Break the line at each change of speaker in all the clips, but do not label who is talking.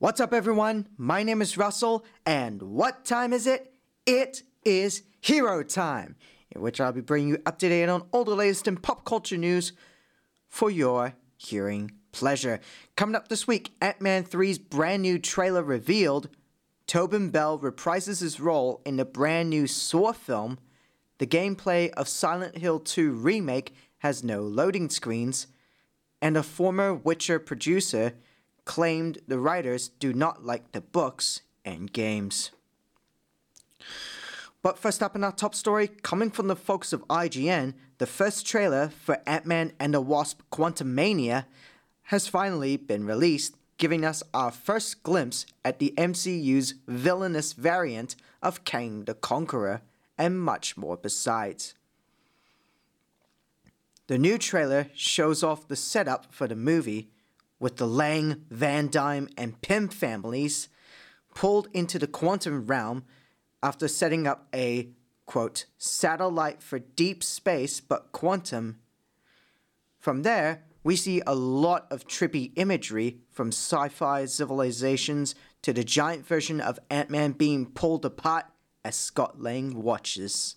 What's up, everyone? My name is Russell, and what time is it? It is Hero Time, in which I'll be bringing you up to date on all the latest in pop culture news for your hearing pleasure. Coming up this week, Ant Man 3's brand new trailer revealed, Tobin Bell reprises his role in the brand new Saw film, the gameplay of Silent Hill 2 Remake has no loading screens, and a former Witcher producer claimed the writers do not like the books and games. But first up in our top story, coming from the folks of IGN, the first trailer for Ant Man and the Wasp Quantumania has finally been released, giving us our first glimpse at the MCU's villainous variant of Kang the Conqueror, and much more besides. The new trailer shows off the setup for the movie, with the Lang, Van Dyne, and Pym families pulled into the quantum realm after setting up a quote satellite for deep space but quantum. From there, we see a lot of trippy imagery from sci fi civilizations to the giant version of Ant Man being pulled apart as Scott Lang watches.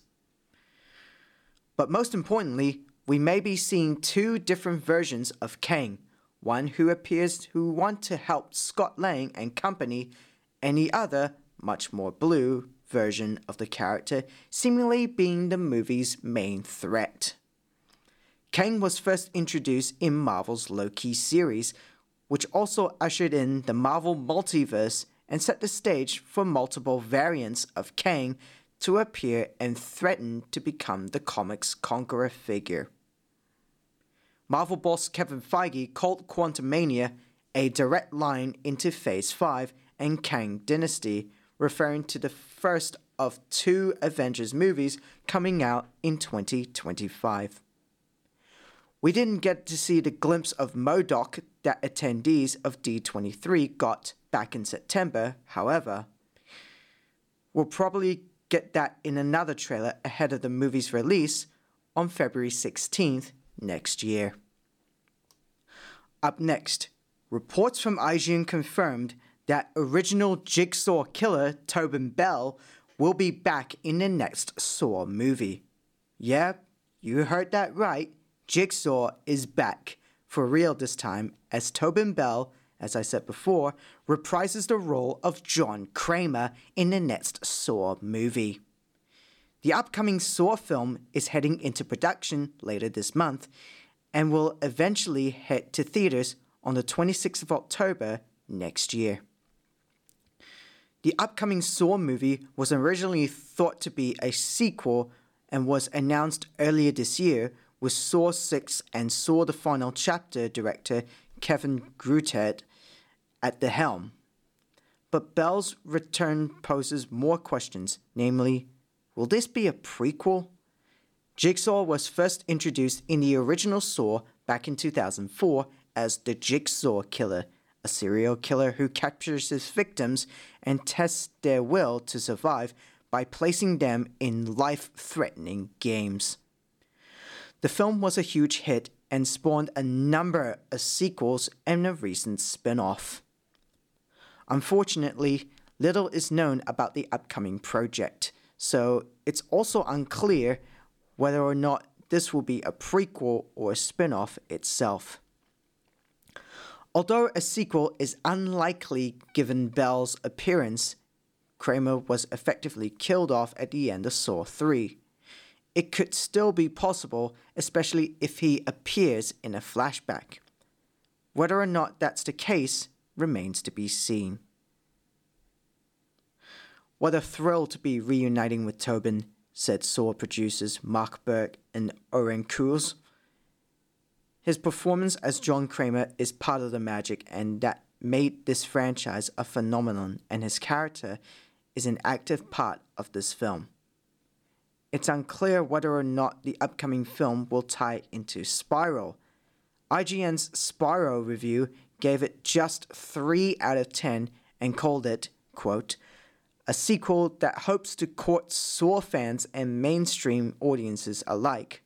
But most importantly, we may be seeing two different versions of Kang one who appears to want to help Scott Lang and company, and the other, much more blue, version of the character, seemingly being the movie's main threat. Kang was first introduced in Marvel's Loki series, which also ushered in the Marvel multiverse and set the stage for multiple variants of Kang to appear and threaten to become the comic's conqueror figure. Marvel boss Kevin Feige called Quantumania a direct line into Phase 5 and Kang Dynasty, referring to the first of two Avengers movies coming out in 2025. We didn't get to see the glimpse of MODOK that attendees of D23 got back in September, however. We'll probably get that in another trailer ahead of the movie's release on February 16th next year. Up next, reports from IGN confirmed that original Jigsaw killer Tobin Bell will be back in the next Saw movie. Yep, you heard that right. Jigsaw is back, for real this time, as Tobin Bell, as I said before, reprises the role of John Kramer in the next Saw movie. The upcoming Saw film is heading into production later this month and will eventually head to theaters on the 26th of October next year. The upcoming Saw movie was originally thought to be a sequel and was announced earlier this year with Saw 6 and Saw the Final Chapter director Kevin Greutert at the helm. But Bell's return poses more questions, namely, will this be a prequel? Jigsaw was first introduced in the original Saw back in 2004 as the Jigsaw Killer, a serial killer who captures his victims and tests their will to survive by placing them in life threatening games. The film was a huge hit and spawned a number of sequels and a recent spin off. Unfortunately, little is known about the upcoming project, so it's also unclear whether or not this will be a prequel or a spin off itself. Although a sequel is unlikely given Bell's appearance, Kramer was effectively killed off at the end of Saw 3. It could still be possible, especially if he appears in a flashback. Whether or not that's the case remains to be seen. What a thrill to be reuniting with Tobin, said Saw producers Mark Burke and Oren Koules. His performance as John Kramer is part of the magic, and that made this franchise a phenomenon, and his character is an active part of this film. It's unclear whether or not the upcoming film will tie into Spiral. IGN's Spiral review gave it just 3 out of 10 and called it, quote, a sequel that hopes to court Saw fans and mainstream audiences alike.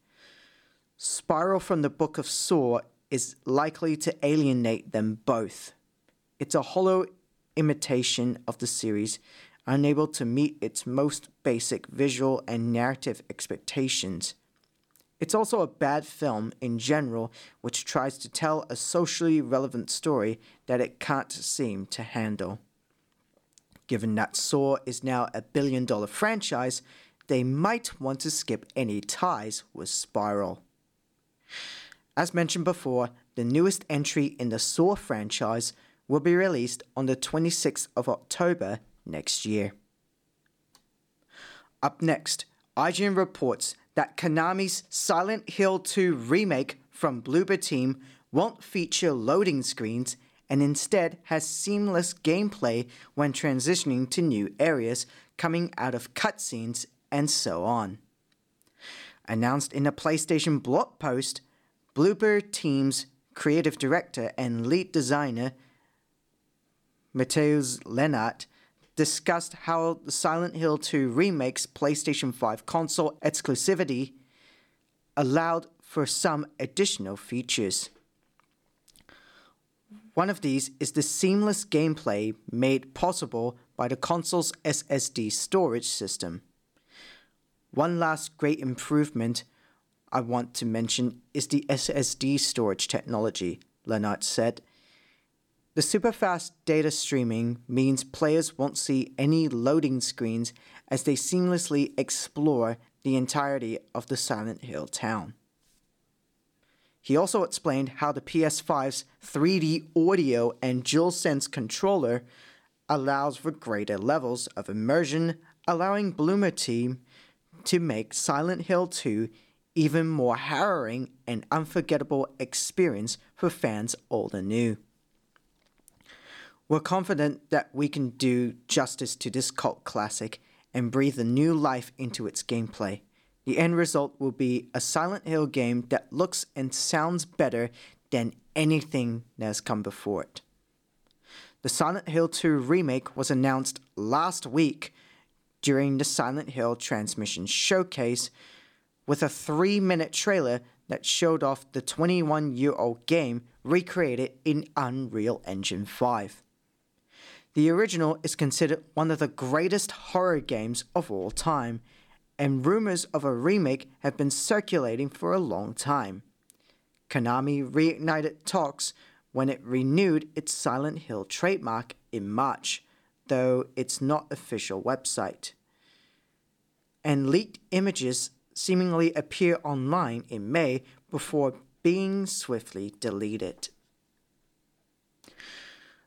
Spiral from the Book of Saw is likely to alienate them both. It's a hollow imitation of the series, unable to meet its most basic visual and narrative expectations. It's also a bad film in general, which tries to tell a socially relevant story that it can't seem to handle. Given that Saw is now a billion dollar franchise, they might want to skip any ties with Spiral. As mentioned before, the newest entry in the Saw franchise will be released on the 26th of October next year. Up next, IGN reports that Konami's Silent Hill 2 remake from Bloober Team won't feature loading screens and instead has seamless gameplay when transitioning to new areas, coming out of cutscenes, and so on. Announced in a PlayStation blog post, Bloober Team's creative director and lead designer, Mateusz Lenart, discussed how the Silent Hill 2 remake's PlayStation 5 console exclusivity allowed for some additional features. One of these is the seamless gameplay made possible by the console's SSD storage system. One last great improvement I want to mention is the SSD storage technology, Lenart said. The superfast data streaming means players won't see any loading screens as they seamlessly explore the entirety of the Silent Hill town. He also explained how the PS5's 3D audio and DualSense controller allows for greater levels of immersion, allowing Bloober Team to make Silent Hill 2 even more harrowing and unforgettable experience for fans old and new. We're confident that we can do justice to this cult classic and breathe a new life into its gameplay. The end result will be a Silent Hill game that looks and sounds better than anything that has come before it. The Silent Hill 2 remake was announced last week during the Silent Hill Transmission Showcase with a three minute trailer that showed off the 21 year old game recreated in Unreal Engine 5. The original is considered one of the greatest horror games of all time, and rumors of a remake have been circulating for a long time. Konami reignited talks when it renewed its Silent Hill trademark in March, though it's not official website. And leaked images seemingly appear online in May before being swiftly deleted.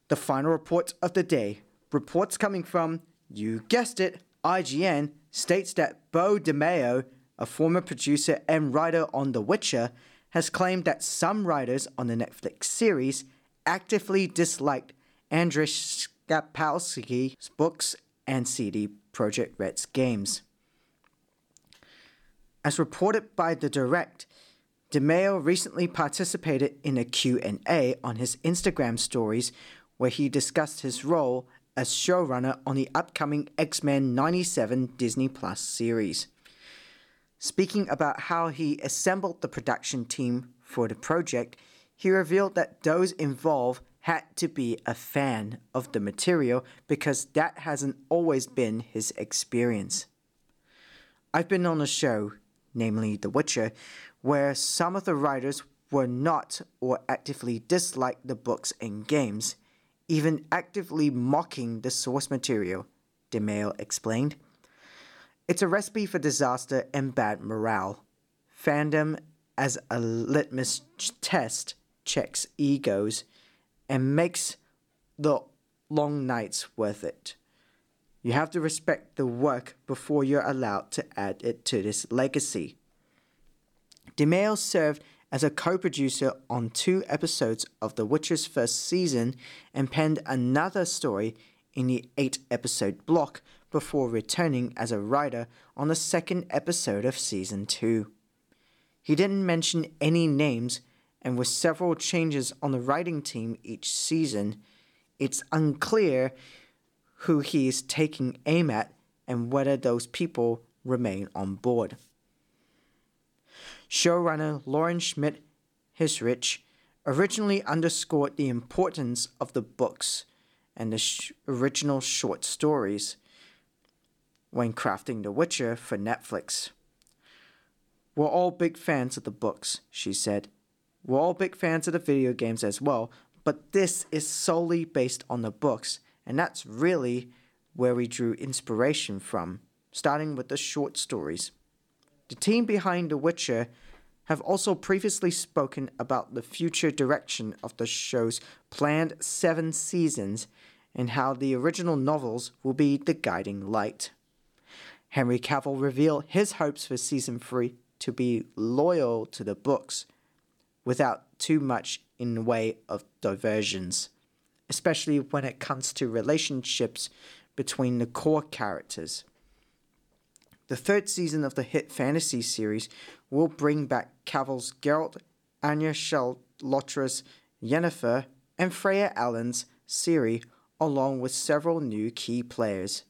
The final report of the day. Reports coming from, you guessed it, IGN, states that Beau DeMayo, a former producer and writer on The Witcher, has claimed that some writers on the Netflix series actively disliked Andrzej Sapkowski's books and CD Projekt Red's games. As reported by The Direct, DeMayo recently participated in a Q&A on his Instagram stories where he discussed his role as showrunner on the upcoming X Men 97 Disney Plus series. Speaking about how he assembled the production team for the project, he revealed that those involved had to be a fan of the material because that hasn't always been his experience. I've been on a show, namely The Witcher, where some of the writers were not or actively disliked the books and games even actively mocking the source material, DeMayo explained. It's a recipe for disaster and bad morale. Fandom as a litmus test checks egos and makes the long nights worth it. You have to respect the work before you're allowed to add it to this legacy. DeMayo served as a co producer on two episodes of The Witcher's first season and penned another story in the eight episode block before returning as a writer on the second episode of season two. He didn't mention any names, and with several changes on the writing team each season, it's unclear who he is taking aim at and whether those people remain on board. Showrunner Lauren Schmidt Hissrich originally underscored the importance of the books and the sh- original short stories when crafting The Witcher for Netflix. We're all big fans of the books, she said. We're all big fans of the video games as well, but this is solely based on the books, and that's really where we drew inspiration from, starting with the short stories. The team behind The Witcher have also previously spoken about the future direction of the show's planned seven seasons and how the original novels will be the guiding light. Henry Cavill revealed his hopes for season 3 to be loyal to the books without too much in the way of diversions, especially when it comes to relationships between the core characters. The third season of the hit fantasy series will bring back Cavill's Geralt, Anya Chalotra's Yennefer, and Freya Allan's Ciri, along with several new key players.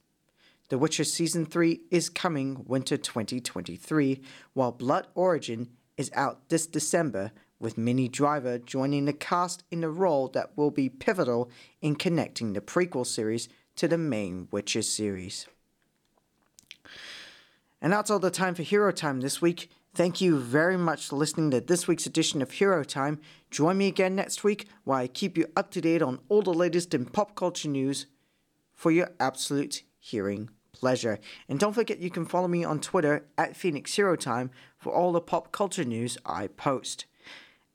The Witcher Season 3 is coming winter 2023, while Blood Origin is out this December, with Minnie Driver joining the cast in a role that will be pivotal in connecting the prequel series to the main Witcher series. And that's all the time for Hero Time this week. Thank you very much for listening to this week's edition of Hero Time. Join me again next week while I keep you up to date on all the latest in pop culture news for your absolute hearing pleasure. And don't forget you can follow me on Twitter at Phoenix Hero Time for all the pop culture news I post.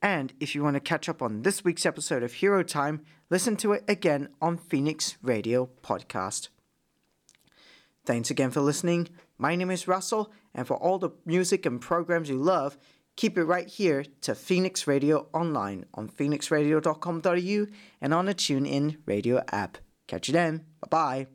And if you want to catch up on this week's episode of Hero Time, listen to it again on Phoenix Radio Podcast. Thanks again for listening. My name is Russell, and for all the music and programs you love, keep it right here to Phoenix Radio Online on phoenixradio.com.au and on the TuneIn Radio app. Catch you then. Bye bye.